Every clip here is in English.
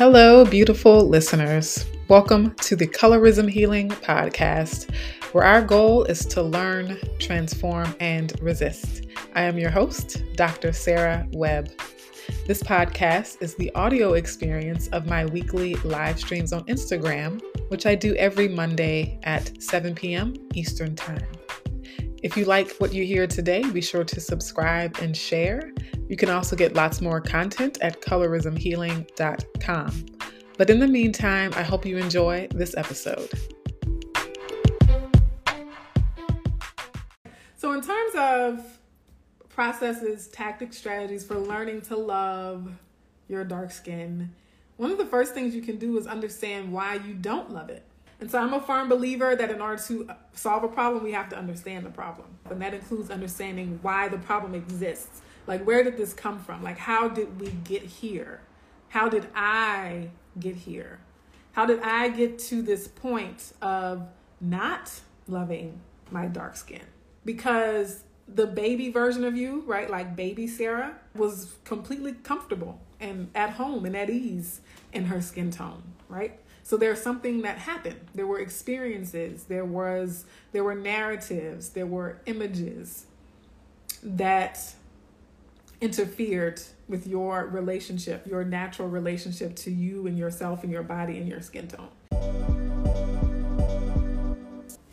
Hello, beautiful listeners. Welcome to the Colorism Healing Podcast, where our goal is to learn, transform, and resist. I am your host, Dr. Sarah Webb. This podcast is the audio experience of my weekly live streams on Instagram, which I do every Monday at 7 p.m. Eastern Time. If you like what you hear today, be sure to subscribe and share. You can also get lots more content at colorismhealing.com. But in the meantime, I hope you enjoy this episode. So, in terms of processes, tactics, strategies for learning to love your dark skin, one of the first things you can do is understand why you don't love it. And so I'm a firm believer that in order to solve a problem, we have to understand the problem. And that includes understanding why the problem exists. Like, where did this come from? Like, how did we get here? How did I get here? How did I get to this point of not loving my dark skin? Because the baby version of you, right, like baby Sarah, was completely comfortable and at home and at ease in her skin tone, right? So there's something that happened. There were experiences, there was there were narratives, there were images that interfered with your relationship, your natural relationship to you and yourself and your body and your skin tone.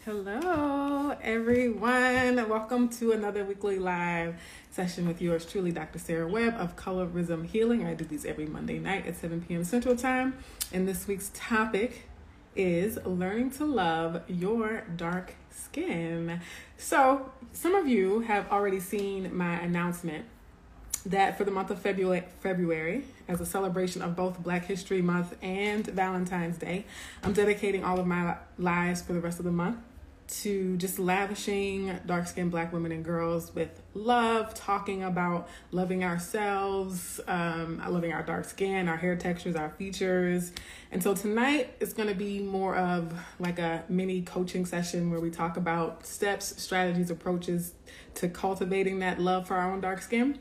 Hello, everyone. Welcome to another weekly live session with yours truly, Dr. Sarah Webb of Colorism Healing. I do these every Monday night at 7 p.m. Central Time. And this week's topic is learning to love your dark skin. So, some of you have already seen my announcement that for the month of February, February, as a celebration of both Black History Month and Valentine's Day, I'm dedicating all of my lives for the rest of the month to just lavishing dark skinned black women and girls with love, talking about loving ourselves, um, loving our dark skin, our hair textures, our features. And so tonight is going to be more of like a mini coaching session where we talk about steps, strategies, approaches to cultivating that love for our own dark skin.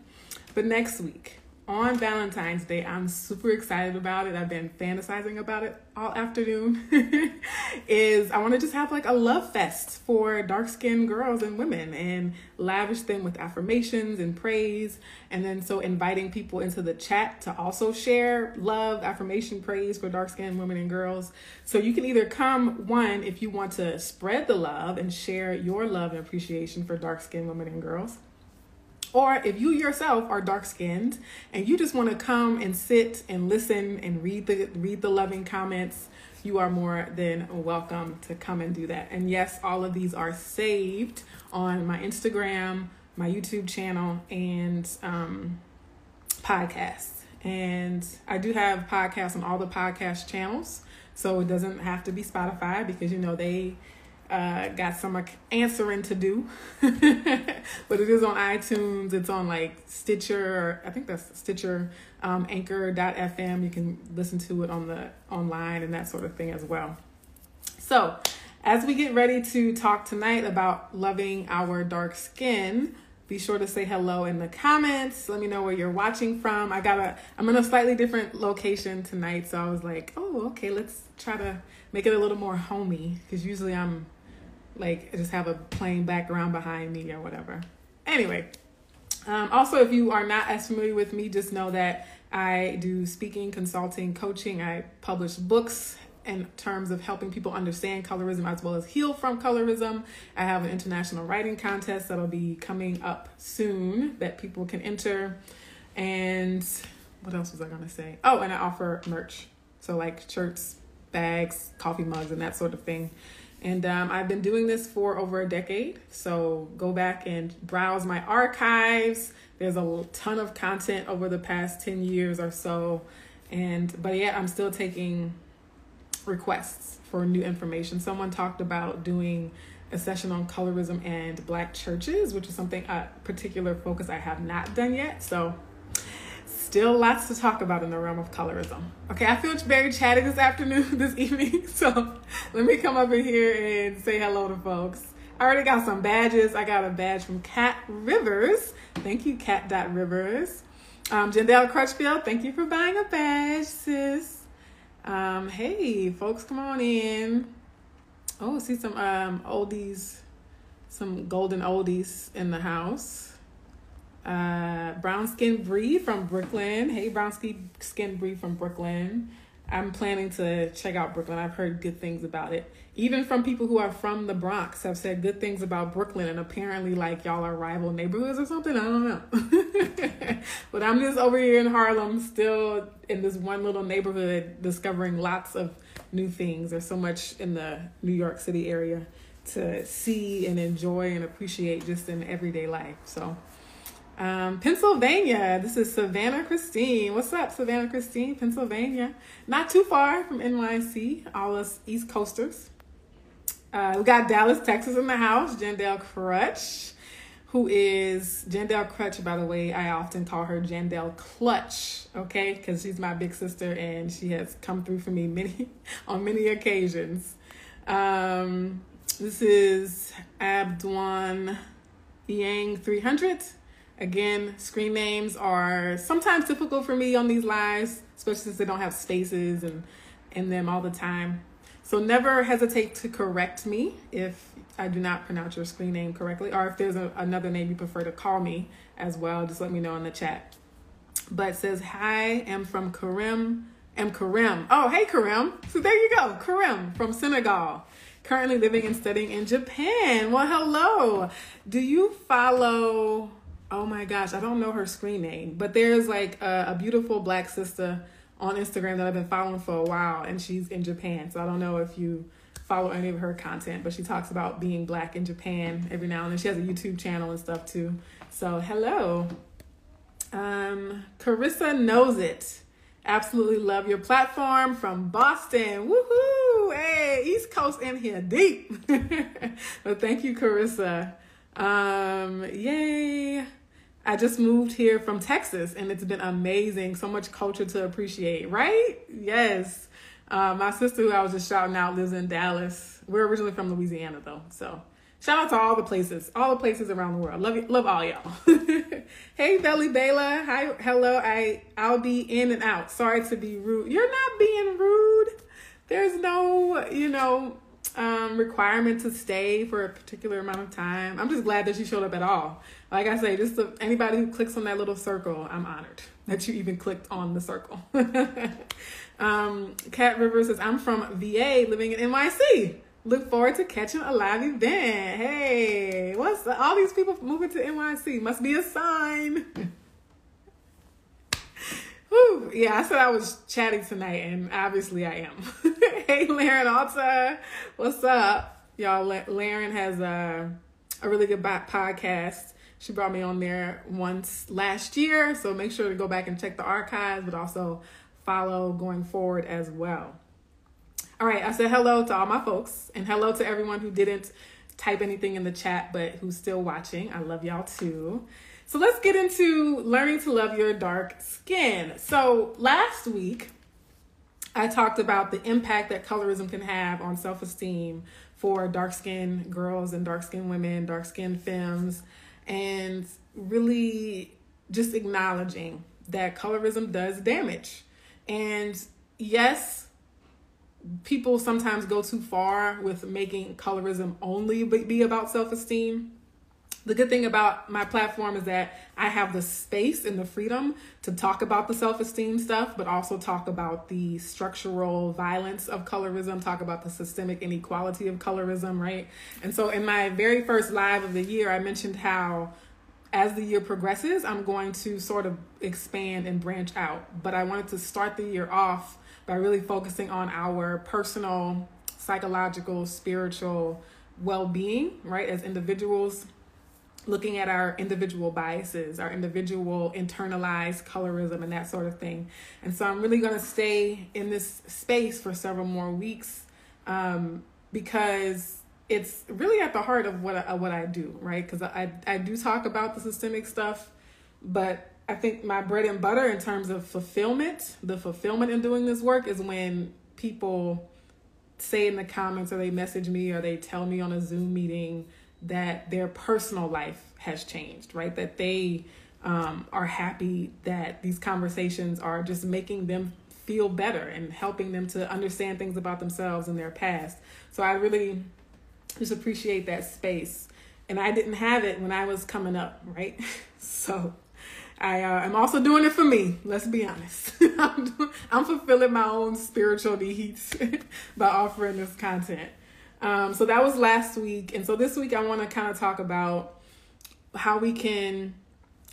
But next week, on Valentine's Day. I'm super excited about it. I've been fantasizing about it all afternoon. is I want to just have like a love fest for dark skinned girls and women and lavish them with affirmations and praise. And then so inviting people into the chat to also share love, affirmation, praise for dark skinned women and girls. So you can either come, one, if you want to spread the love and share your love and appreciation for dark skinned women and girls or if you yourself are dark skinned and you just want to come and sit and listen and read the read the loving comments, you are more than welcome to come and do that. And yes, all of these are saved on my Instagram, my YouTube channel, and um, podcasts. And I do have podcasts on all the podcast channels. So it doesn't have to be Spotify because you know they uh, got some answering to do, but it is on iTunes. It's on like Stitcher. I think that's Stitcher, um, Anchor.fm. You can listen to it on the online and that sort of thing as well. So, as we get ready to talk tonight about loving our dark skin, be sure to say hello in the comments. Let me know where you're watching from. I got a I'm in a slightly different location tonight, so I was like, oh, okay, let's try to make it a little more homey because usually I'm like just have a plain background behind me or whatever. Anyway, um, also if you are not as familiar with me, just know that I do speaking, consulting, coaching. I publish books in terms of helping people understand colorism as well as heal from colorism. I have an international writing contest that'll be coming up soon that people can enter. And what else was I going to say? Oh, and I offer merch. So, like shirts, bags, coffee mugs, and that sort of thing. And um, I've been doing this for over a decade. So go back and browse my archives. There's a ton of content over the past 10 years or so. And but yet I'm still taking requests for new information. Someone talked about doing a session on colorism and black churches, which is something a particular focus I have not done yet. So still lots to talk about in the realm of colorism. Okay, I feel very chatty this afternoon, this evening, so let me come up in here and say hello to folks. I already got some badges. I got a badge from Cat Rivers. Thank you, Cat Rivers. Um, Jandel Crutchfield, thank you for buying a badge, sis. Um, hey, folks, come on in. Oh, see some um oldies, some golden oldies in the house. Uh, brown skin Bree from Brooklyn. Hey, brown skin Bree from Brooklyn. I'm planning to check out Brooklyn. I've heard good things about it. Even from people who are from the Bronx have said good things about Brooklyn and apparently like y'all are rival neighborhoods or something. I don't know. but I'm just over here in Harlem still in this one little neighborhood discovering lots of new things. There's so much in the New York City area to see and enjoy and appreciate just in everyday life. So um, Pennsylvania. This is Savannah Christine. What's up, Savannah Christine? Pennsylvania. Not too far from NYC, all us East Coasters. Uh, we got Dallas, Texas in the house. Jandel Crutch, who is Jandel Crutch, by the way. I often call her Jandel Clutch, okay? Because she's my big sister and she has come through for me many on many occasions. Um, this is Abdwan Yang 300. Again, screen names are sometimes difficult for me on these lives, especially since they don't have spaces and in them all the time. So never hesitate to correct me if I do not pronounce your screen name correctly, or if there's a, another name you prefer to call me as well. Just let me know in the chat. But says hi, I'm from Karim. Am Karim. Oh, hey Karim. So there you go, Karim from Senegal. Currently living and studying in Japan. Well, hello. Do you follow oh my gosh, I don't know her screen name, but there's like a, a, beautiful black sister on Instagram that I've been following for a while, and she's in Japan. So I don't know if you follow any of her content, but she talks about being black in Japan every now and then. She has a YouTube channel and stuff too. So hello. Um, Carissa knows it. Absolutely love your platform from Boston. Woohoo! Hey, East Coast in here deep. but thank you, Carissa. Um, yay. I just moved here from Texas and it's been amazing. So much culture to appreciate, right? Yes. Uh, my sister, who I was just shouting out, lives in Dallas. We're originally from Louisiana, though. So shout out to all the places, all the places around the world. Love love all y'all. hey, Belly Bela. Hi, hello. I I'll be in and out. Sorry to be rude. You're not being rude. There's no, you know, um, requirement to stay for a particular amount of time. I'm just glad that you showed up at all. Like I say, just anybody who clicks on that little circle, I'm honored that you even clicked on the circle. um, Cat River says, I'm from VA living in NYC. Look forward to catching a live event. Hey, what's all these people moving to NYC? Must be a sign. Whew, yeah, I said I was chatting tonight, and obviously I am. hey, Laren Alta, what's up? Y'all, Laren has a, a really good podcast. She brought me on there once last year, so make sure to go back and check the archives, but also follow going forward as well. All right, I said hello to all my folks, and hello to everyone who didn't type anything in the chat but who's still watching. I love y'all too. So let's get into learning to love your dark skin. So last week, I talked about the impact that colorism can have on self esteem for dark skinned girls and dark skinned women, dark skinned femmes, and really just acknowledging that colorism does damage. And yes, people sometimes go too far with making colorism only be about self esteem the good thing about my platform is that I have the space and the freedom to talk about the self esteem stuff, but also talk about the structural violence of colorism, talk about the systemic inequality of colorism, right? And so, in my very first live of the year, I mentioned how as the year progresses, I'm going to sort of expand and branch out. But I wanted to start the year off by really focusing on our personal, psychological, spiritual well being, right, as individuals looking at our individual biases, our individual internalized colorism, and that sort of thing. And so I'm really going to stay in this space for several more weeks um, because it's really at the heart of what I, what I do, right? Because I, I do talk about the systemic stuff, but I think my bread and butter in terms of fulfillment, the fulfillment in doing this work is when people say in the comments or they message me or they tell me on a Zoom meeting that their personal life has changed, right? That they um, are happy that these conversations are just making them feel better and helping them to understand things about themselves and their past. So I really just appreciate that space. And I didn't have it when I was coming up, right? so I uh, am also doing it for me. Let's be honest. I'm, I'm fulfilling my own spiritual needs by offering this content. Um, so that was last week, and so this week I want to kind of talk about how we can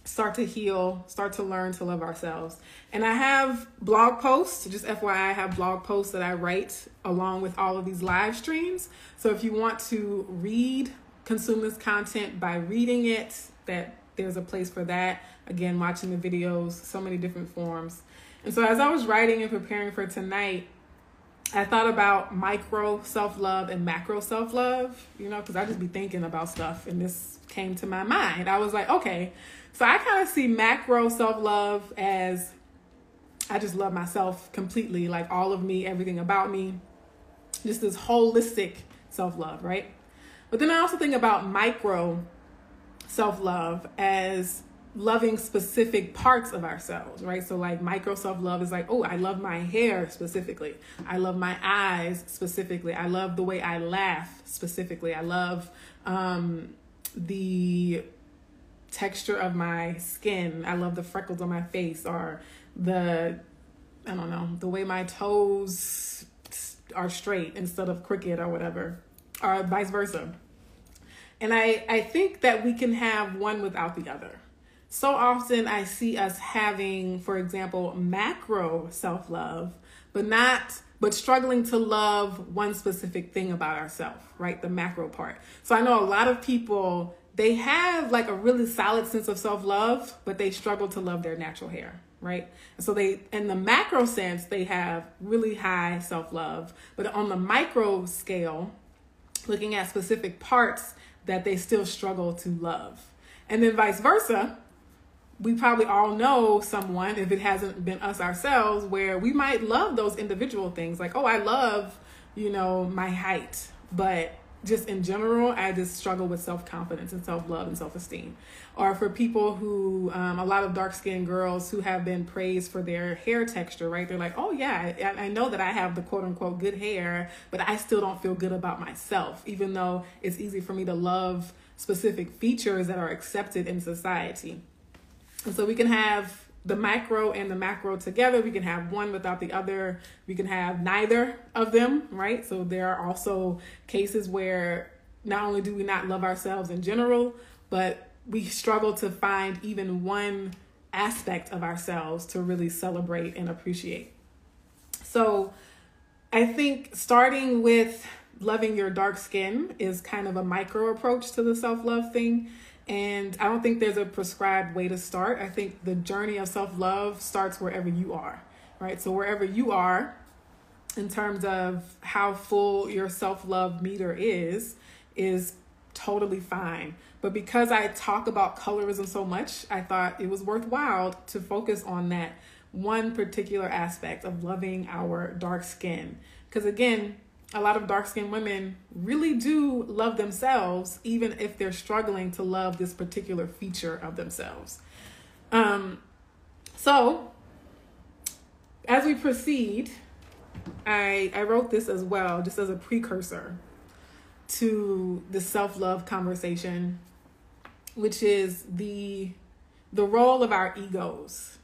start to heal, start to learn to love ourselves. And I have blog posts, just FYI, I have blog posts that I write along with all of these live streams. So if you want to read, consume this content by reading it, that there's a place for that. Again, watching the videos, so many different forms. And so as I was writing and preparing for tonight, I thought about micro self love and macro self love, you know, because I just be thinking about stuff and this came to my mind. I was like, okay, so I kind of see macro self love as I just love myself completely, like all of me, everything about me, just this holistic self love, right? But then I also think about micro self love as loving specific parts of ourselves, right? So, like, micro self love is like, oh, I love my hair specifically. I love my eyes specifically. I love the way I laugh specifically. I love um, the texture of my skin. I love the freckles on my face or the, I don't know, the way my toes are straight instead of crooked or whatever, or vice versa. And I, I think that we can have one without the other. So often I see us having, for example, macro self love, but not but struggling to love one specific thing about ourselves, right? The macro part. So I know a lot of people they have like a really solid sense of self-love, but they struggle to love their natural hair, right? So they in the macro sense, they have really high self-love, but on the micro scale, looking at specific parts that they still struggle to love. And then vice versa, we probably all know someone, if it hasn't been us ourselves, where we might love those individual things. Like, oh, I love, you know, my height, but just in general, I just struggle with self confidence and self love and self esteem. Or for people who, um, a lot of dark skinned girls who have been praised for their hair texture, right? They're like, oh, yeah, I, I know that I have the quote unquote good hair, but I still don't feel good about myself, even though it's easy for me to love specific features that are accepted in society. And so we can have the micro and the macro together. We can have one without the other. We can have neither of them, right? So there are also cases where not only do we not love ourselves in general, but we struggle to find even one aspect of ourselves to really celebrate and appreciate. So I think starting with loving your dark skin is kind of a micro approach to the self love thing. And I don't think there's a prescribed way to start. I think the journey of self love starts wherever you are, right? So, wherever you are, in terms of how full your self love meter is, is totally fine. But because I talk about colorism so much, I thought it was worthwhile to focus on that one particular aspect of loving our dark skin. Because again, a lot of dark skinned women really do love themselves, even if they're struggling to love this particular feature of themselves. Um, so, as we proceed, I, I wrote this as well, just as a precursor to the self love conversation, which is the the role of our egos.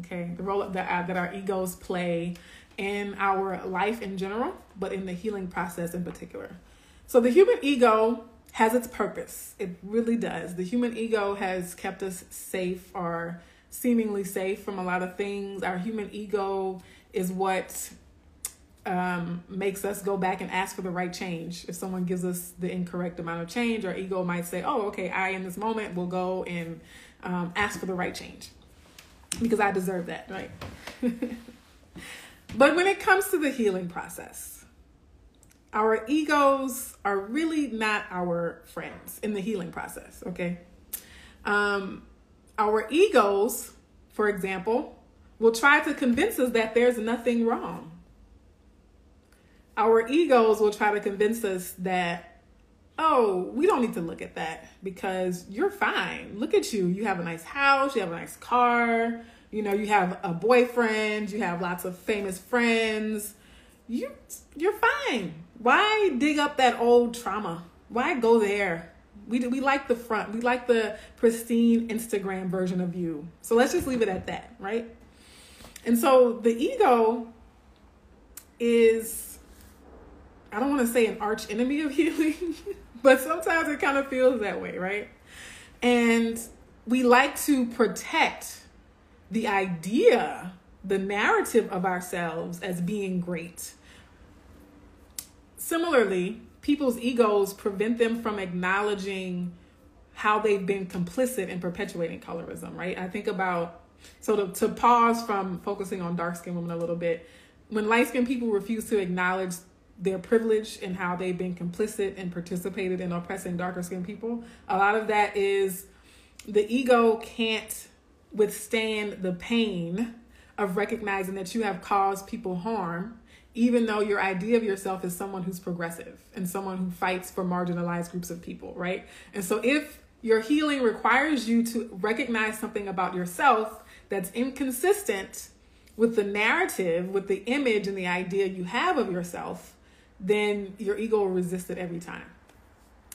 Okay, the role that that our egos play in our life in general, but in the healing process in particular. So the human ego has its purpose. It really does. The human ego has kept us safe or seemingly safe from a lot of things. Our human ego is what um, makes us go back and ask for the right change. If someone gives us the incorrect amount of change, our ego might say, Oh, okay, I in this moment will go and um, ask for the right change because I deserve that, right? But when it comes to the healing process, our egos are really not our friends in the healing process, okay? Um, our egos, for example, will try to convince us that there's nothing wrong. Our egos will try to convince us that, oh, we don't need to look at that because you're fine. Look at you. You have a nice house, you have a nice car, you know, you have a boyfriend, you have lots of famous friends. You you're fine. Why dig up that old trauma? Why go there? We we like the front. We like the pristine Instagram version of you. So let's just leave it at that, right? And so the ego is I don't want to say an arch enemy of healing, but sometimes it kind of feels that way, right? And we like to protect the idea, the narrative of ourselves as being great. Similarly, people's egos prevent them from acknowledging how they've been complicit in perpetuating colorism, right? I think about, so to, to pause from focusing on dark skinned women a little bit, when light skinned people refuse to acknowledge their privilege and how they've been complicit and participated in oppressing darker skinned people, a lot of that is the ego can't withstand the pain of recognizing that you have caused people harm, even though your idea of yourself is someone who's progressive and someone who fights for marginalized groups of people, right? And so if your healing requires you to recognize something about yourself that's inconsistent with the narrative, with the image and the idea you have of yourself, then your ego will resist it every time.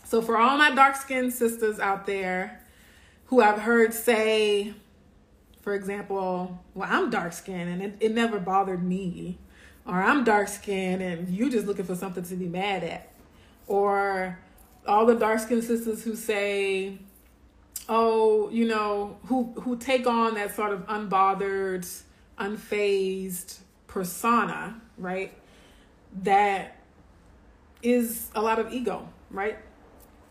So, for all my dark skinned sisters out there who I've heard say, for example, well, I'm dark skinned and it, it never bothered me. Or I'm dark skinned and you just looking for something to be mad at. Or all the dark skinned sisters who say, oh, you know, who who take on that sort of unbothered, unfazed persona, right? That is a lot of ego, right?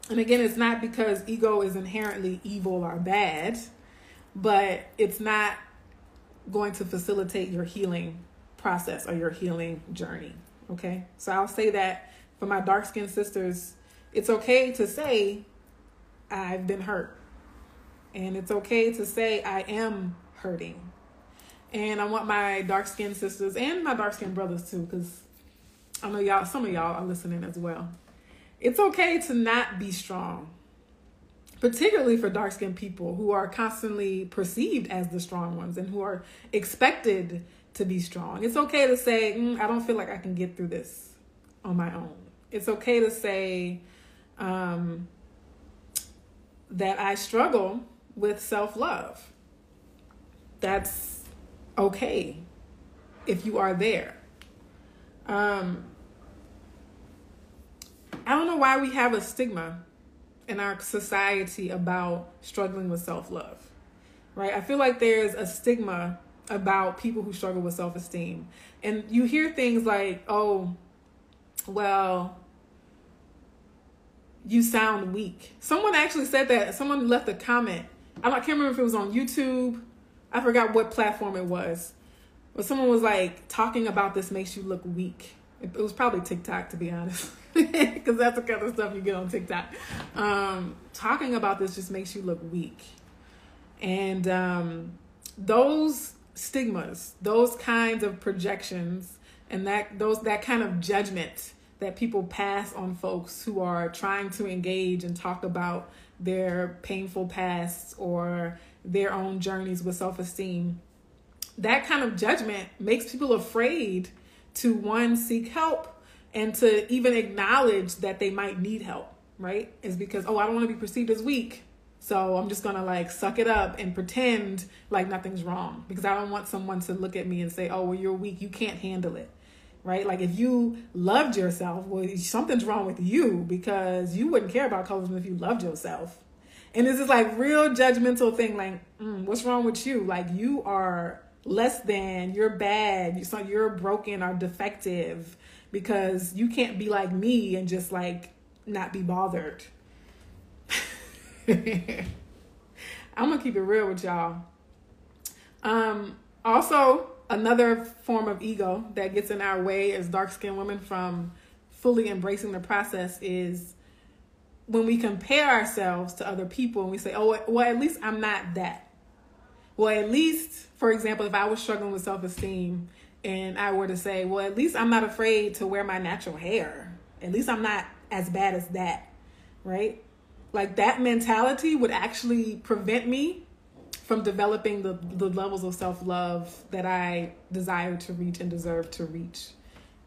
And again, it's not because ego is inherently evil or bad but it's not going to facilitate your healing process or your healing journey. Okay. So I'll say that for my dark skinned sisters, it's okay to say, I've been hurt. And it's okay to say, I am hurting. And I want my dark skinned sisters and my dark skinned brothers too, because I know y'all, some of y'all are listening as well. It's okay to not be strong particularly for dark skinned people who are constantly perceived as the strong ones and who are expected to be strong. It's okay to say, mm, I don't feel like I can get through this on my own. It's okay to say um, that I struggle with self love. That's okay if you are there. Um, I don't know why we have a stigma in our society about struggling with self love, right? I feel like there's a stigma about people who struggle with self esteem. And you hear things like, oh, well, you sound weak. Someone actually said that. Someone left a comment. I can't remember if it was on YouTube. I forgot what platform it was. But someone was like, talking about this makes you look weak. It, it was probably TikTok, to be honest. because that's the kind of stuff you get on TikTok. Um, talking about this just makes you look weak. And um, those stigmas, those kinds of projections, and that those that kind of judgment that people pass on folks who are trying to engage and talk about their painful pasts or their own journeys with self-esteem that kind of judgment makes people afraid to one seek help and to even acknowledge that they might need help, right? Is because, oh, I don't want to be perceived as weak. So I'm just gonna like suck it up and pretend like nothing's wrong because I don't want someone to look at me and say, "Oh, well, you're weak. You can't handle it." Right? Like if you loved yourself, well, something's wrong with you because you wouldn't care about colorism if you loved yourself. And this is like real judgmental thing. Like, mm, what's wrong with you? Like you are less than. You're bad. So you're broken or defective because you can't be like me and just like not be bothered. I'm gonna keep it real with y'all. Um, also, another form of ego that gets in our way as dark skinned women from fully embracing the process is when we compare ourselves to other people and we say, oh, well, at least I'm not that. Well, at least, for example, if I was struggling with self esteem and I were to say, well, at least I'm not afraid to wear my natural hair. At least I'm not as bad as that, right? Like that mentality would actually prevent me from developing the, the levels of self love that I desire to reach and deserve to reach.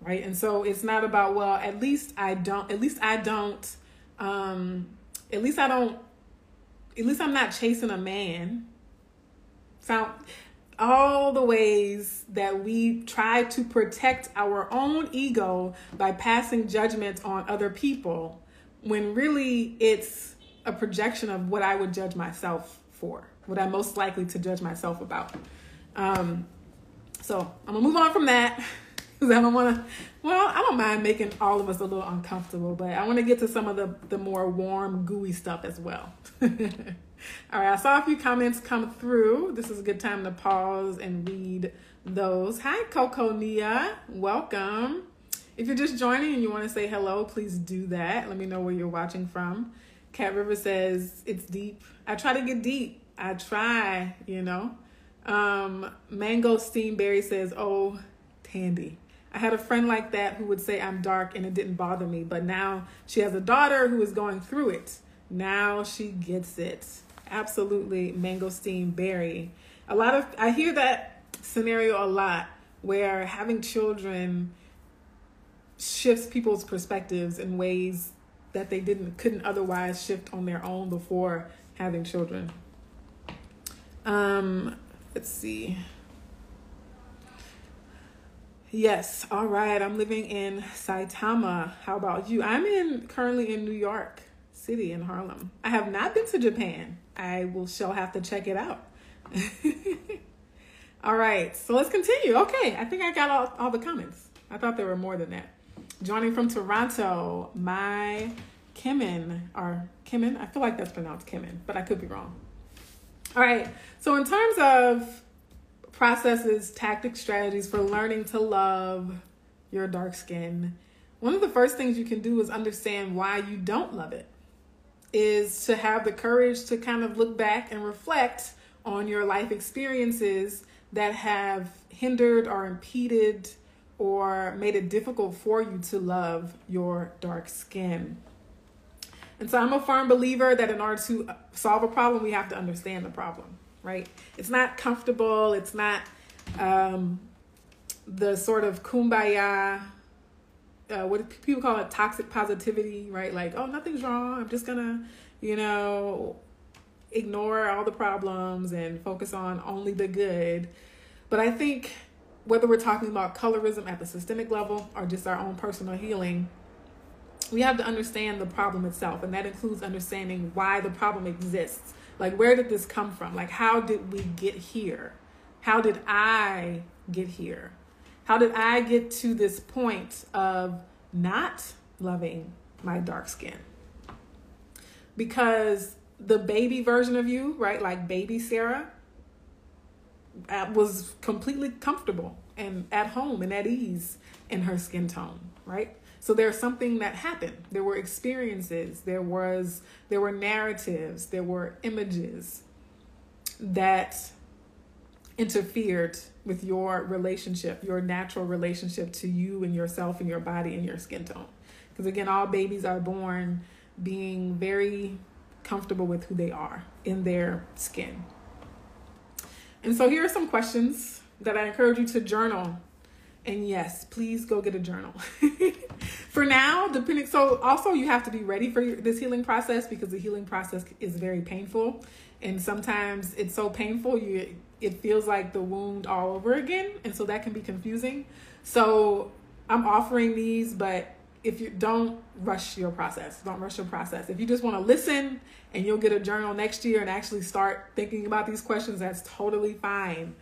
Right. And so it's not about, well, at least I don't, at least I don't, um, at least I don't, at least I'm not chasing a man. Found all the ways that we try to protect our own ego by passing judgment on other people when really it's a projection of what I would judge myself for what I'm most likely to judge myself about. Um, so I'm gonna move on from that because I don't want to. Well, I don't mind making all of us a little uncomfortable, but I want to get to some of the the more warm, gooey stuff as well. all right, I saw a few comments come through. This is a good time to pause and read those. Hi, Coco Nia, welcome. If you're just joining and you want to say hello, please do that. Let me know where you're watching from. Cat River says it's deep. I try to get deep. I try, you know. Um, Mango Steamberry says, Oh, Tandy. I had a friend like that who would say I'm dark and it didn't bother me, but now she has a daughter who is going through it. Now she gets it. Absolutely, Mango Steamberry. A lot of I hear that scenario a lot where having children shifts people's perspectives in ways that they didn't couldn't otherwise shift on their own before having children. Um, let's see. Yes, all right. I'm living in Saitama. How about you? I'm in currently in New York City in Harlem. I have not been to Japan. I will shall have to check it out. all right, so let's continue. Okay, I think I got all, all the comments. I thought there were more than that. Joining from Toronto, my Kimin or Kimin. I feel like that's pronounced Kimin, but I could be wrong. All right. So, in terms of processes, tactics, strategies for learning to love your dark skin, one of the first things you can do is understand why you don't love it. Is to have the courage to kind of look back and reflect on your life experiences that have hindered or impeded or made it difficult for you to love your dark skin. And so I'm a firm believer that in order to solve a problem, we have to understand the problem, right? It's not comfortable. It's not um, the sort of kumbaya, uh, what people call it toxic positivity, right? Like, oh, nothing's wrong. I'm just gonna, you know, ignore all the problems and focus on only the good. But I think whether we're talking about colorism at the systemic level or just our own personal healing, we have to understand the problem itself and that includes understanding why the problem exists like where did this come from like how did we get here how did i get here how did i get to this point of not loving my dark skin? Because the baby version of you right like baby sarah uh, was completely comfortable and at home and at ease in her skin tone right? So there's something that happened. There were experiences, there was there were narratives, there were images that interfered with your relationship, your natural relationship to you and yourself and your body and your skin tone. Because again, all babies are born being very comfortable with who they are in their skin. And so here are some questions that I encourage you to journal and yes, please go get a journal. for now, depending, so also you have to be ready for this healing process because the healing process is very painful. And sometimes it's so painful, you it feels like the wound all over again. And so that can be confusing. So I'm offering these, but if you don't rush your process, don't rush your process. If you just want to listen and you'll get a journal next year and actually start thinking about these questions, that's totally fine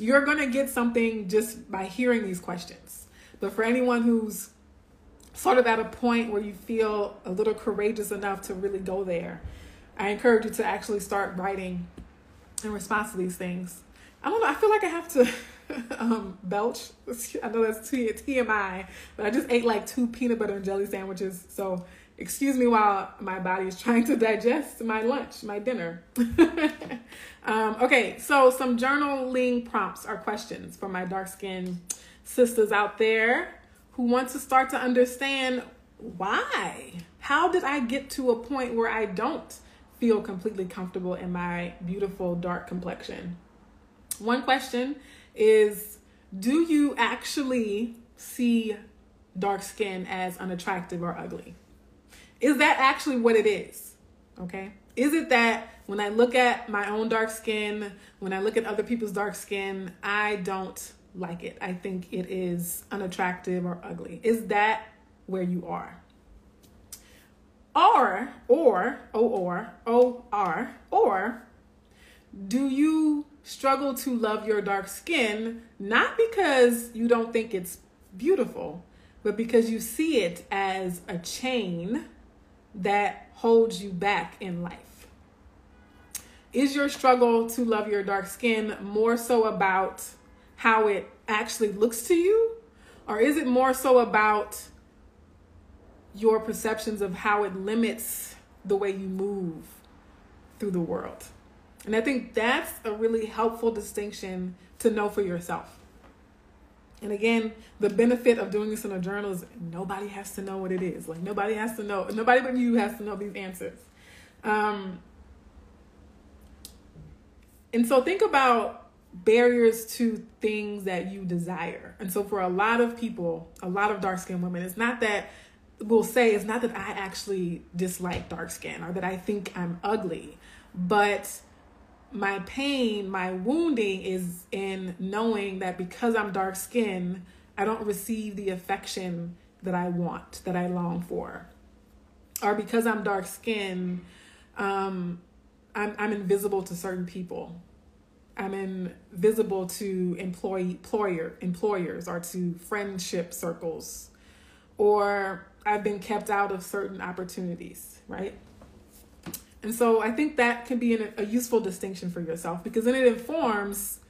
you're going to get something just by hearing these questions. But for anyone who's sort of at a point where you feel a little courageous enough to really go there, I encourage you to actually start writing in response to these things. I don't know. I feel like I have to um, belch. I know that's TMI, but I just ate like two peanut butter and jelly sandwiches. So excuse me while my body is trying to digest my lunch, my dinner. um, okay, so some journaling prompts or questions for my dark skinned sisters out there who want to start to understand why. How did I get to a point where I don't feel completely comfortable in my beautiful dark complexion. One question is Do you actually see dark skin as unattractive or ugly? Is that actually what it is? Okay. Is it that when I look at my own dark skin, when I look at other people's dark skin, I don't like it? I think it is unattractive or ugly. Is that where you are? Or, or, or, O R, or do you struggle to love your dark skin not because you don't think it's beautiful, but because you see it as a chain that holds you back in life? Is your struggle to love your dark skin more so about how it actually looks to you? Or is it more so about your perceptions of how it limits the way you move through the world? And I think that's a really helpful distinction to know for yourself. And again, the benefit of doing this in a journal is nobody has to know what it is. Like nobody has to know. Nobody but you has to know these answers. Um, and so think about barriers to things that you desire. And so for a lot of people, a lot of dark skinned women, it's not that we'll say it's not that I actually dislike dark skin or that I think I'm ugly, but my pain, my wounding is in knowing that because I'm dark skinned, I don't receive the affection that I want, that I long for. Or because I'm dark skinned, um, I'm, I'm invisible to certain people. I'm invisible to employee, employer, employers or to friendship circles. Or I've been kept out of certain opportunities, right? And so I think that can be an, a useful distinction for yourself because then it informs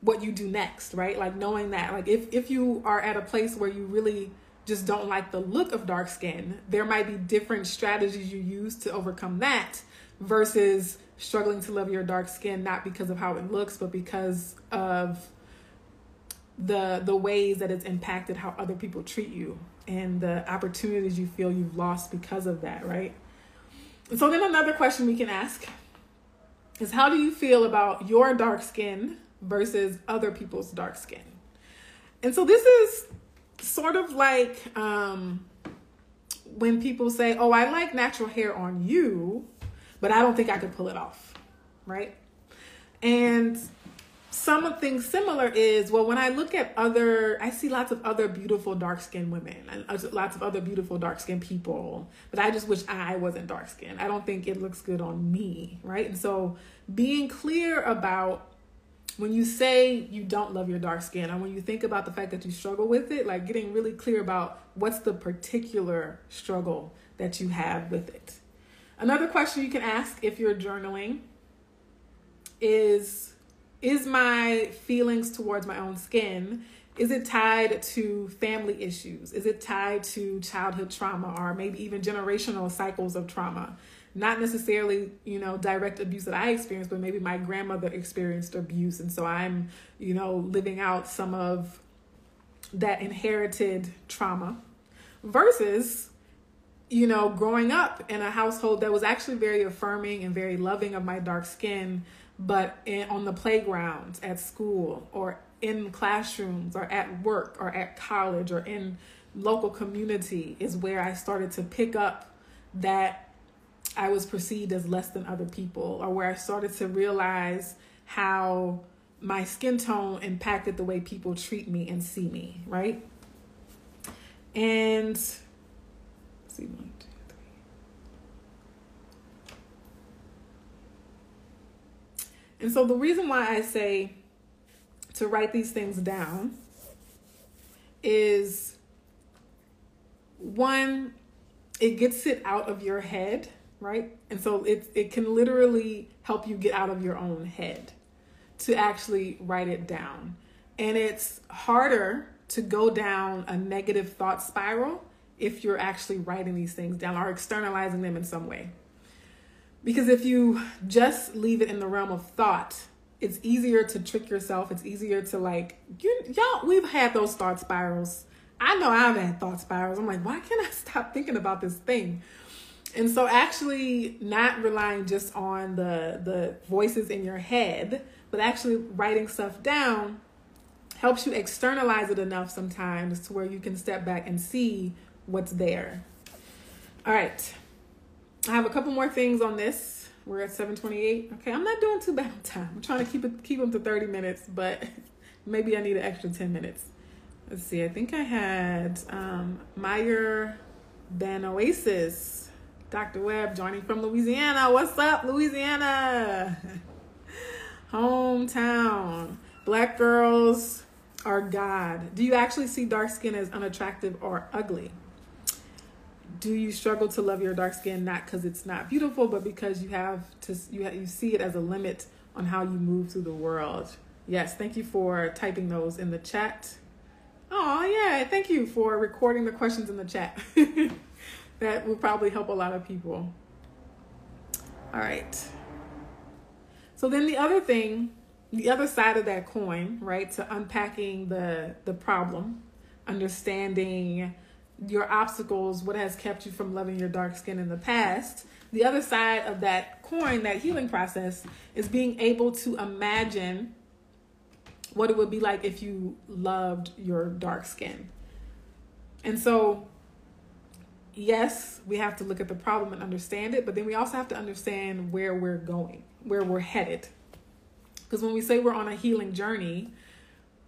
what you do next, right? Like knowing that, like if if you are at a place where you really just don't like the look of dark skin, there might be different strategies you use to overcome that versus struggling to love your dark skin not because of how it looks, but because of the the ways that it's impacted how other people treat you and the opportunities you feel you've lost because of that, right? So then another question we can ask is how do you feel about your dark skin versus other people's dark skin? And so this is sort of like um, when people say, "Oh, I like natural hair on you, but I don't think I could pull it off." Right? And something similar is well when i look at other i see lots of other beautiful dark skinned women and uh, lots of other beautiful dark skinned people but i just wish i wasn't dark skinned. I don't think it looks good on me right? And so being clear about when you say you don't love your dark skin and when you think about the fact that you struggle with it like getting really clear about what's the particular struggle that you have with it. Another question you can ask if you're journaling is is my feelings towards my own skin is it tied to family issues? Is it tied to childhood trauma or maybe even generational cycles of trauma? Not necessarily you know direct abuse that i experienced but maybe my grandmother experienced abuse. And so i'm you know living out some of that inherited trauma versus you know growing up in a household that was actually very affirming and very loving of my dark skin but in, on the playgrounds, at school, or in classrooms, or at work, or at college, or in local community is where I started to pick up that I was perceived as less than other people, or where I started to realize how my skin tone impacted the way people treat me and see me, right? And see one, And so the reason why I say to write these things down is one, it gets it out of your head, right? And so it it can literally help you get out of your own head to actually write it down. And it's harder to go down a negative thought spiral if you're actually writing these things down or externalizing them in some way. Because if you just leave it in the realm of thought, it's easier to trick yourself. It's easier to like, you, y'all, we've had those thought spirals. I know I've had thought spirals. I'm like, why can't I stop thinking about this thing? And so actually not relying just on the the voices in your head, but actually writing stuff down helps you externalize it enough sometimes to where you can step back and see what's there. All right. I have a couple more things on this. We're at 728. Okay, I'm not doing too bad on time. I'm trying to keep it keep them to 30 minutes, but maybe I need an extra 10 minutes. Let's see. I think I had um, Meyer Ben Oasis, Dr. Webb joining from Louisiana. What's up, Louisiana? Hometown. Black girls are God. Do you actually see dark skin as unattractive or ugly? Do you struggle to love your dark skin not because it's not beautiful, but because you have to you have, you see it as a limit on how you move through the world? Yes, thank you for typing those in the chat. Oh, yeah, thank you for recording the questions in the chat. that will probably help a lot of people. All right. So then the other thing, the other side of that coin, right, to unpacking the the problem, understanding your obstacles, what has kept you from loving your dark skin in the past. The other side of that coin, that healing process, is being able to imagine what it would be like if you loved your dark skin. And so, yes, we have to look at the problem and understand it, but then we also have to understand where we're going, where we're headed. Because when we say we're on a healing journey,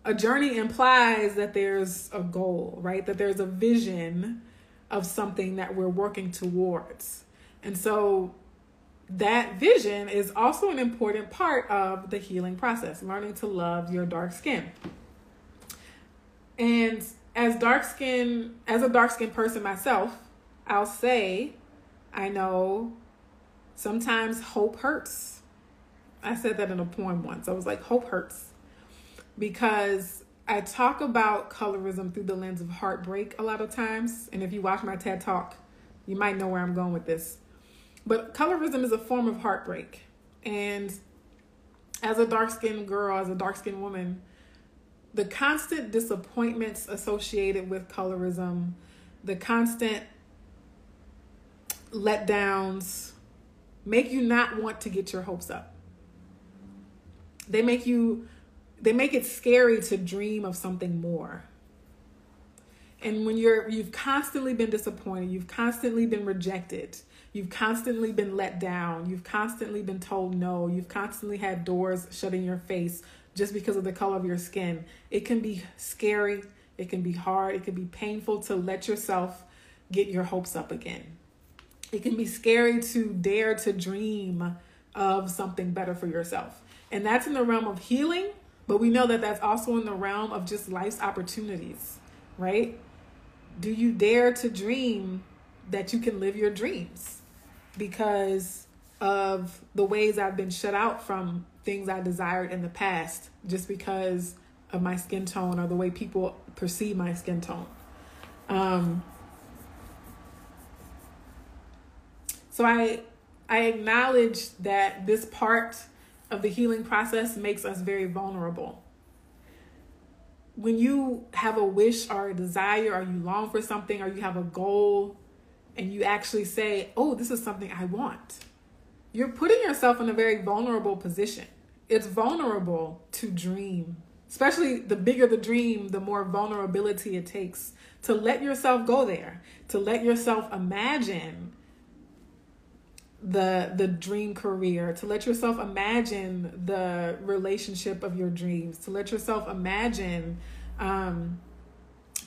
a journey implies that there's a goal, right? That there's a vision of something that we're working towards. And so that vision is also an important part of the healing process, learning to love your dark skin. And as dark skin, as a dark skinned person myself, I'll say, I know sometimes hope hurts. I said that in a poem once. I was like, hope hurts. Because I talk about colorism through the lens of heartbreak a lot of times. And if you watch my TED talk, you might know where I'm going with this. But colorism is a form of heartbreak. And as a dark skinned girl, as a dark skinned woman, the constant disappointments associated with colorism, the constant letdowns make you not want to get your hopes up. They make you they make it scary to dream of something more. And when you're you've constantly been disappointed, you've constantly been rejected, You've constantly been let down. You've constantly been told no. You've constantly had doors shut in your face just because of the color of your skin. It can be scary. It can be hard. It can be painful to let yourself get your hopes up again. It can be scary to dare to dream of something better for yourself. And that's in the realm of healing, but we know that that's also in the realm of just life's opportunities, right? Do you dare to dream that you can live your dreams? because of the ways I've been shut out from things I desired in the past just because of my skin tone or the way people perceive my skin tone. Um, so I I acknowledge that this part of the healing process makes us very vulnerable. When you have a wish or a desire or you long for something or you have a goal and you actually say, Oh, this is something I want, you're putting yourself in a very vulnerable position. It's vulnerable to dream, especially the bigger the dream, the more vulnerability it takes to let yourself go there, to let yourself imagine the the dream career to let yourself imagine the relationship of your dreams to let yourself imagine um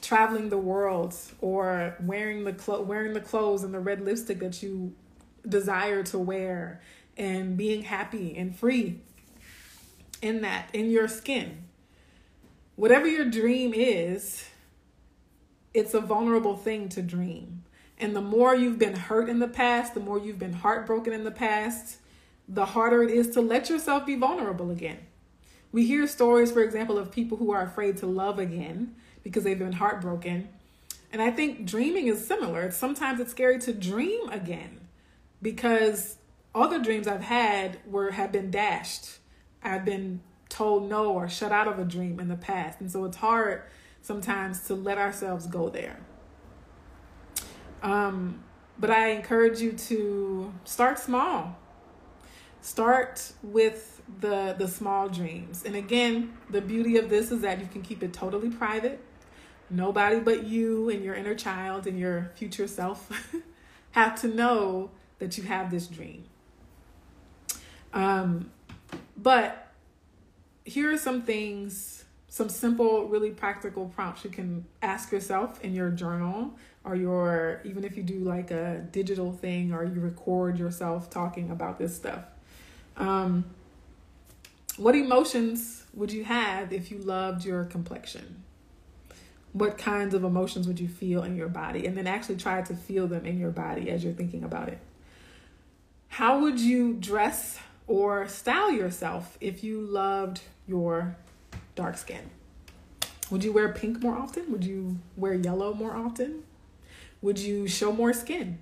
traveling the world or wearing the clo- wearing the clothes and the red lipstick that you desire to wear and being happy and free in that in your skin. Whatever your dream is it's a vulnerable thing to dream and the more you've been hurt in the past the more you've been heartbroken in the past the harder it is to let yourself be vulnerable again we hear stories for example of people who are afraid to love again because they've been heartbroken. And I think dreaming is similar. Sometimes it's scary to dream again because the dreams I've had were have been dashed. I've been told no or shut out of a dream in the past. And so it's hard sometimes to let ourselves go there. Um but I encourage you to start small. Start with the the small dreams. And again, the beauty of this is that you can keep it totally private. Nobody but you and your inner child and your future self have to know that you have this dream. Um, but here are some things, some simple, really practical prompts you can ask yourself in your journal or your, even if you do like a digital thing or you record yourself talking about this stuff. Um, what emotions would you have if you loved your complexion? What kinds of emotions would you feel in your body? And then actually try to feel them in your body as you're thinking about it. How would you dress or style yourself if you loved your dark skin? Would you wear pink more often? Would you wear yellow more often? Would you show more skin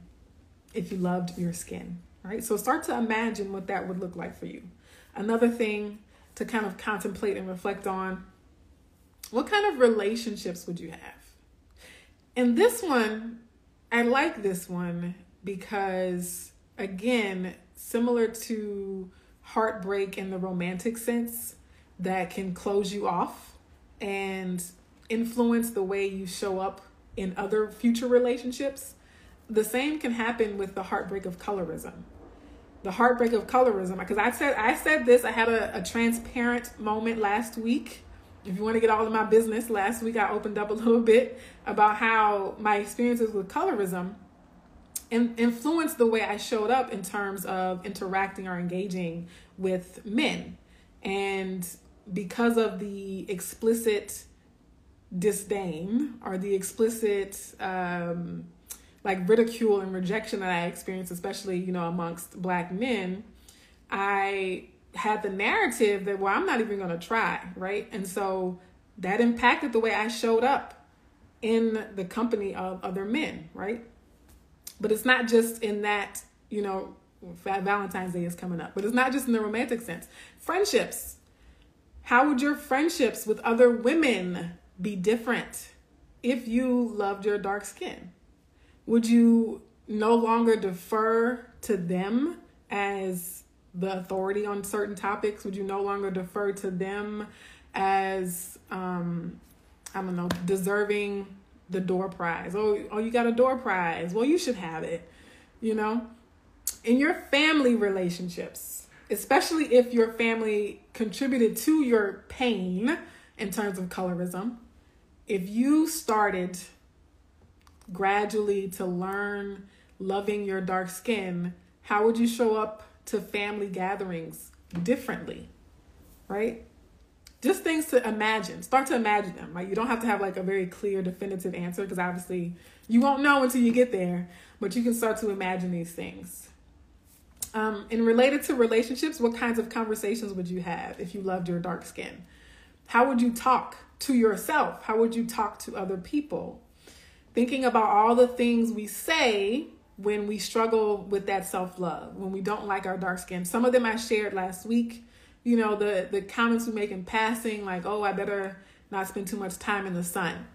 if you loved your skin? Right? So start to imagine what that would look like for you. Another thing to kind of contemplate and reflect on what kind of relationships would you have? And this one, I like this one because, again, similar to heartbreak in the romantic sense that can close you off and influence the way you show up in other future relationships, the same can happen with the heartbreak of colorism. The heartbreak of colorism, because I said I said this, I had a, a transparent moment last week. If you want to get all of my business, last week I opened up a little bit about how my experiences with colorism in, influenced the way I showed up in terms of interacting or engaging with men. And because of the explicit disdain or the explicit um, like ridicule and rejection that I experienced, especially you know amongst black men, I had the narrative that well I'm not even going to try, right? And so that impacted the way I showed up in the company of other men, right? But it's not just in that, you know, Valentine's Day is coming up, but it's not just in the romantic sense. Friendships. How would your friendships with other women be different if you loved your dark skin? Would you no longer defer to them as the authority on certain topics? Would you no longer defer to them as, um, I don't know, deserving the door prize. Oh, oh, you got a door prize. Well, you should have it. You know, in your family relationships, especially if your family contributed to your pain in terms of colorism, if you started gradually to learn loving your dark skin, how would you show up to family gatherings differently? Right? just things to imagine. Start to imagine them. Right? You don't have to have like a very clear, definitive answer because obviously you won't know until you get there. But you can start to imagine these things. Um, and related to relationships, what kinds of conversations would you have if you loved your dark skin? How would you talk to yourself? How would you talk to other people? Thinking about all the things we say when we struggle with that self love, when we don't like our dark skin. Some of them I shared last week you know, the the comments we make in passing, like, oh, I better not spend too much time in the sun.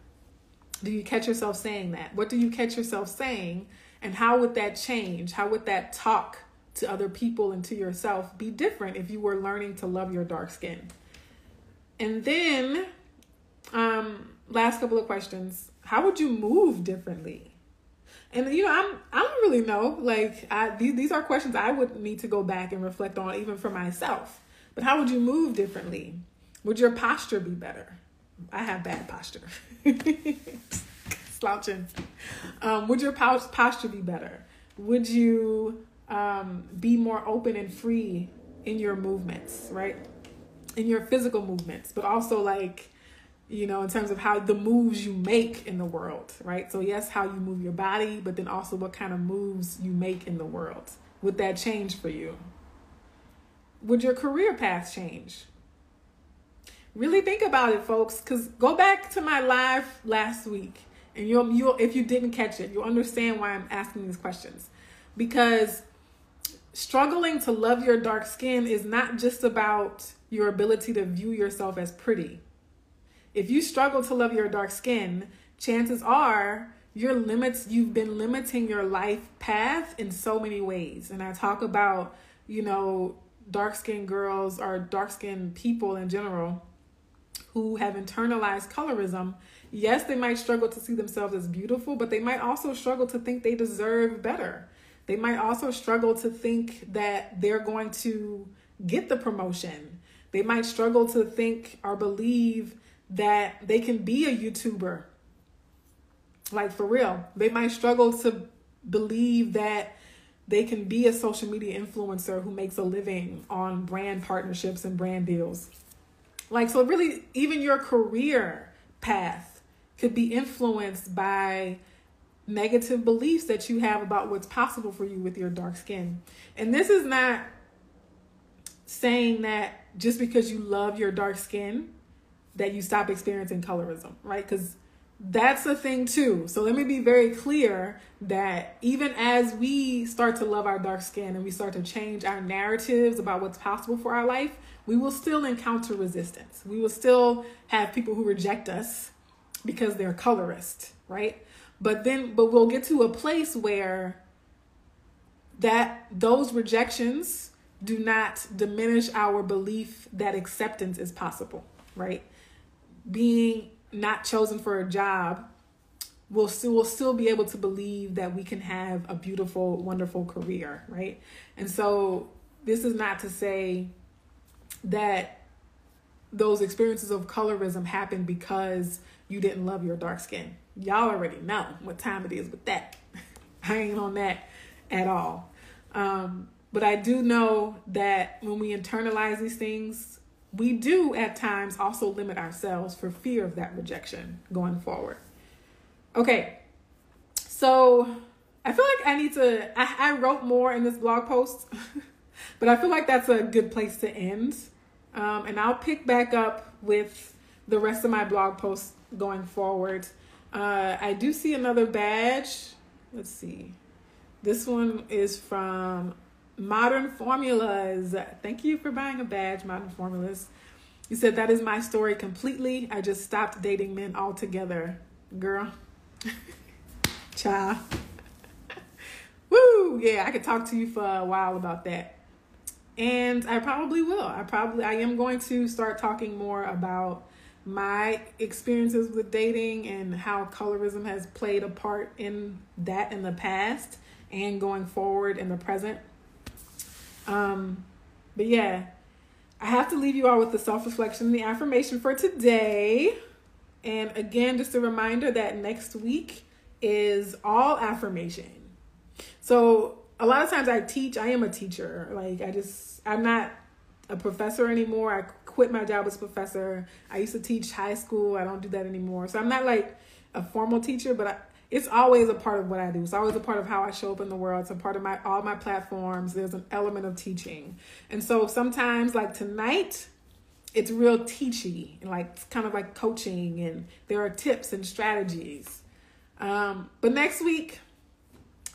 Do you catch yourself saying that? What do you catch yourself saying? And how would that change? How would that talk to other people and to yourself be different if you were learning to love your dark skin? And then, um, last couple of questions. How would you move differently? And you know, I'm I don't really know. Like I these these are questions I would need to go back and reflect on even for myself. But how would you move differently? Would your posture be better? I have bad posture. Slouching. Um, would your posture be better? Would you um, be more open and free in your movements, right? In your physical movements, but also like, you know, in terms of how the moves you make in the world, right? So, yes, how you move your body, but then also what kind of moves you make in the world. Would that change for you? would your career path change? Really think about it, folks, because go back to my live last week and you'll, you'll, if you didn't catch it, you'll understand why I'm asking these questions. Because struggling to love your dark skin is not just about your ability to view yourself as pretty. If you struggle to love your dark skin, chances are your limits you've been limiting your life path in so many ways. And i talk about you know dark skinned girls or dark skinned people in general who have internalized colorism. Yes they might struggle to see themselves as beautiful but they might also struggle to think they deserve better they might also struggle to think that they're going to get the promotion they might struggle to think or believe that they can be a youtuber like for real. They might struggle to believe that they can be a social media influencer who makes a living on brand partnerships and brand deals. Like, so really, even your career path could be influenced by negative beliefs that you have about what's possible for you with your dark skin. And this is not saying that just because you love your dark skin that you stop experiencing colorism, right? Because that's a thing too. So let me be very clear that even as we start to love our dark skin and we start to change our narratives about what's possible for our life, we will still encounter resistance. We will still have people who reject us because they're colorist, right? But then but we'll get to a place where that those rejections do not diminish our belief that acceptance is possible, right? Being not chosen for a job we'll still we'll still be able to believe that we can have a beautiful wonderful career right and so this is not to say that those experiences of colorism happen because you didn't love your dark skin y'all already know what time it is with that i ain't on that at all um, but i do know that when we internalize these things we do at times also limit ourselves for fear of that rejection going forward. Okay, so I feel like I need to, I, I wrote more in this blog post, but I feel like that's a good place to end. Um, and I'll pick back up with the rest of my blog posts going forward. Uh, I do see another badge. Let's see. This one is from Modern Formulas. Thank you for buying a badge, Modern Formulas. You said that is my story completely. I just stopped dating men altogether. Girl. Child. Woo! Yeah, I could talk to you for a while about that. And I probably will. I probably I am going to start talking more about my experiences with dating and how colorism has played a part in that in the past and going forward in the present. Um, but yeah, I have to leave you all with the self reflection and the affirmation for today. And again, just a reminder that next week is all affirmation. So a lot of times I teach, I am a teacher. Like I just, I'm not a professor anymore. I quit my job as professor. I used to teach high school. I don't do that anymore. So I'm not like a formal teacher, but I, it's always a part of what I do. It's always a part of how I show up in the world. It's a part of my all my platforms. There's an element of teaching. And so sometimes like tonight, it's real teachy and like it's kind of like coaching and there are tips and strategies. Um, but next week,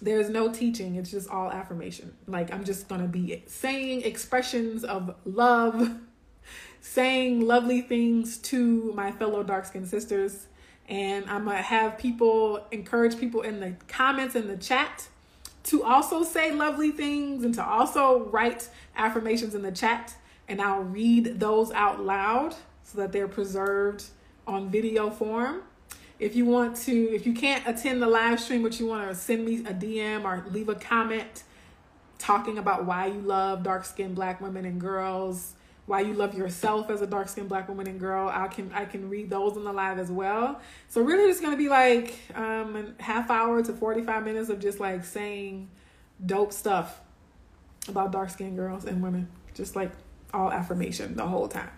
there's no teaching. It's just all affirmation. Like I'm just gonna be saying expressions of love, saying lovely things to my fellow dark skinned sisters and I'm gonna have people encourage people in the comments in the chat to also say lovely things and to also write affirmations in the chat. And I'll read those out loud so that they're preserved on video form. If you want to, if you can't attend the live stream, but you want to send me a DM or leave a comment talking about why you love dark skinned black women and girls, why you love yourself as a dark skinned black woman and girl. I can I can read those in the live as well. So really it's gonna be like um a half hour to 45 minutes of just like saying dope stuff about dark skinned girls and women. Just like all affirmation the whole time.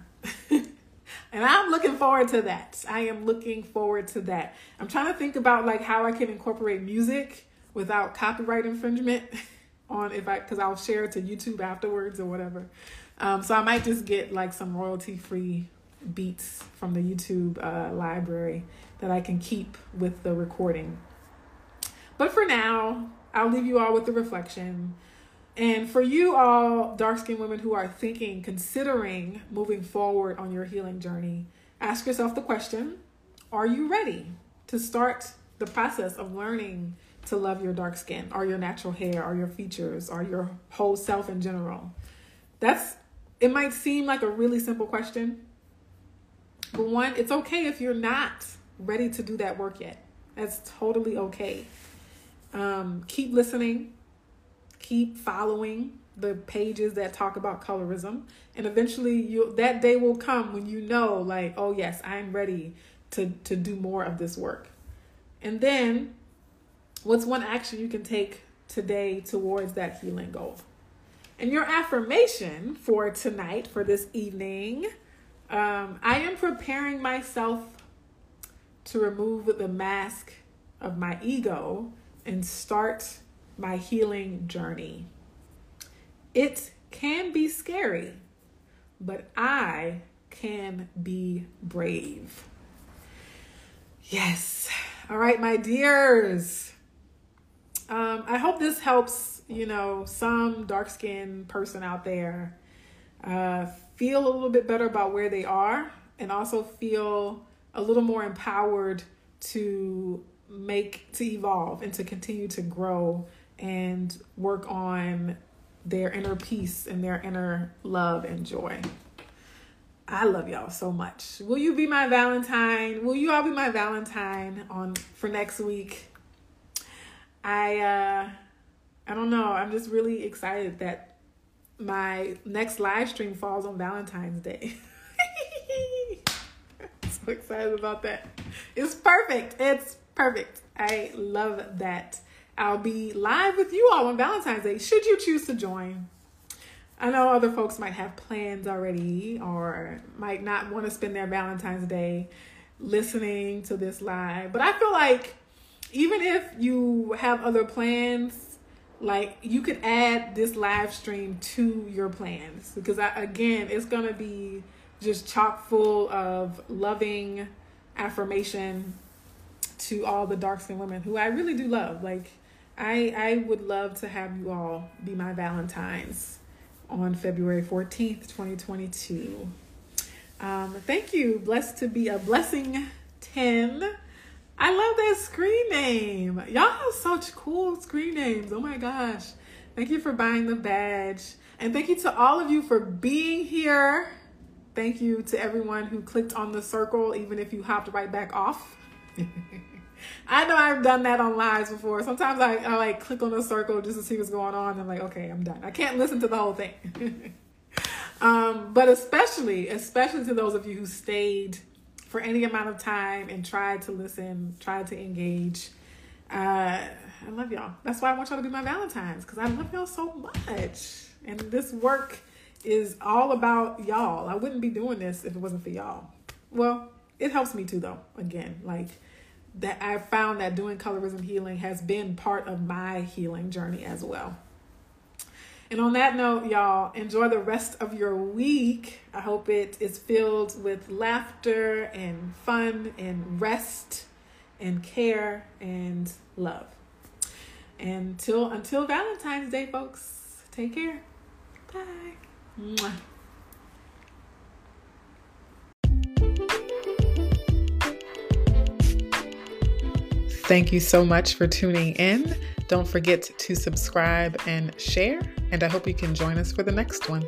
And I'm looking forward to that. I am looking forward to that. I'm trying to think about like how I can incorporate music without copyright infringement on if I because I'll share it to YouTube afterwards or whatever. Um, so I might just get like some royalty free beats from the YouTube uh, library that I can keep with the recording. But for now, I'll leave you all with the reflection. And for you all, dark skinned women who are thinking, considering moving forward on your healing journey, ask yourself the question Are you ready to start the process of learning to love your dark skin or your natural hair or your features or your whole self in general? That's it might seem like a really simple question. But one, it's okay if you're not ready to do that work yet. That's totally okay. Um, keep listening, keep following the pages that talk about colorism, and eventually you that day will come when you know, like, oh yes, I'm ready to to do more of this work. And then, what's one action you can take today towards that healing goal? And your affirmation for tonight, for this evening, um, I am preparing myself to remove the mask of my ego and start my healing journey. It can be scary, but I can be brave. Yes. All right, my dears. Um, I hope this helps, you know, some dark skinned person out there uh, feel a little bit better about where they are and also feel a little more empowered to make to evolve and to continue to grow and work on their inner peace and their inner love and joy. I love y'all so much. Will you be my Valentine? Will you all be my Valentine on for next week? I uh I don't know. I'm just really excited that my next live stream falls on Valentine's Day. so excited about that. It's perfect. It's perfect. I love that. I'll be live with you all on Valentine's Day, should you choose to join. I know other folks might have plans already or might not want to spend their Valentine's Day listening to this live, but I feel like even if you have other plans, like you could add this live stream to your plans because I, again, it's going to be just chock full of loving affirmation to all the dark skinned women who I really do love. Like I I would love to have you all be my Valentines on February 14th, 2022. Um, thank you. Blessed to be a blessing 10. I love that screen name. Y'all have such cool screen names. Oh my gosh. Thank you for buying the badge. And thank you to all of you for being here. Thank you to everyone who clicked on the circle, even if you hopped right back off. I know I've done that on lives before. Sometimes I, I like click on the circle just to see what's going on. I'm like, okay, I'm done. I can't listen to the whole thing. um, but especially, especially to those of you who stayed for any amount of time and tried to listen, tried to engage. Uh, I love y'all. That's why I want y'all to be my Valentines because I love y'all so much. And this work is all about y'all. I wouldn't be doing this if it wasn't for y'all. Well, it helps me too, though. Again, like that I found that doing colorism healing has been part of my healing journey as well. And on that note, y'all, enjoy the rest of your week. I hope it is filled with laughter and fun and rest and care and love. And till until Valentine's Day, folks, take care. Bye. Mwah. Thank you so much for tuning in. Don't forget to subscribe and share, and I hope you can join us for the next one.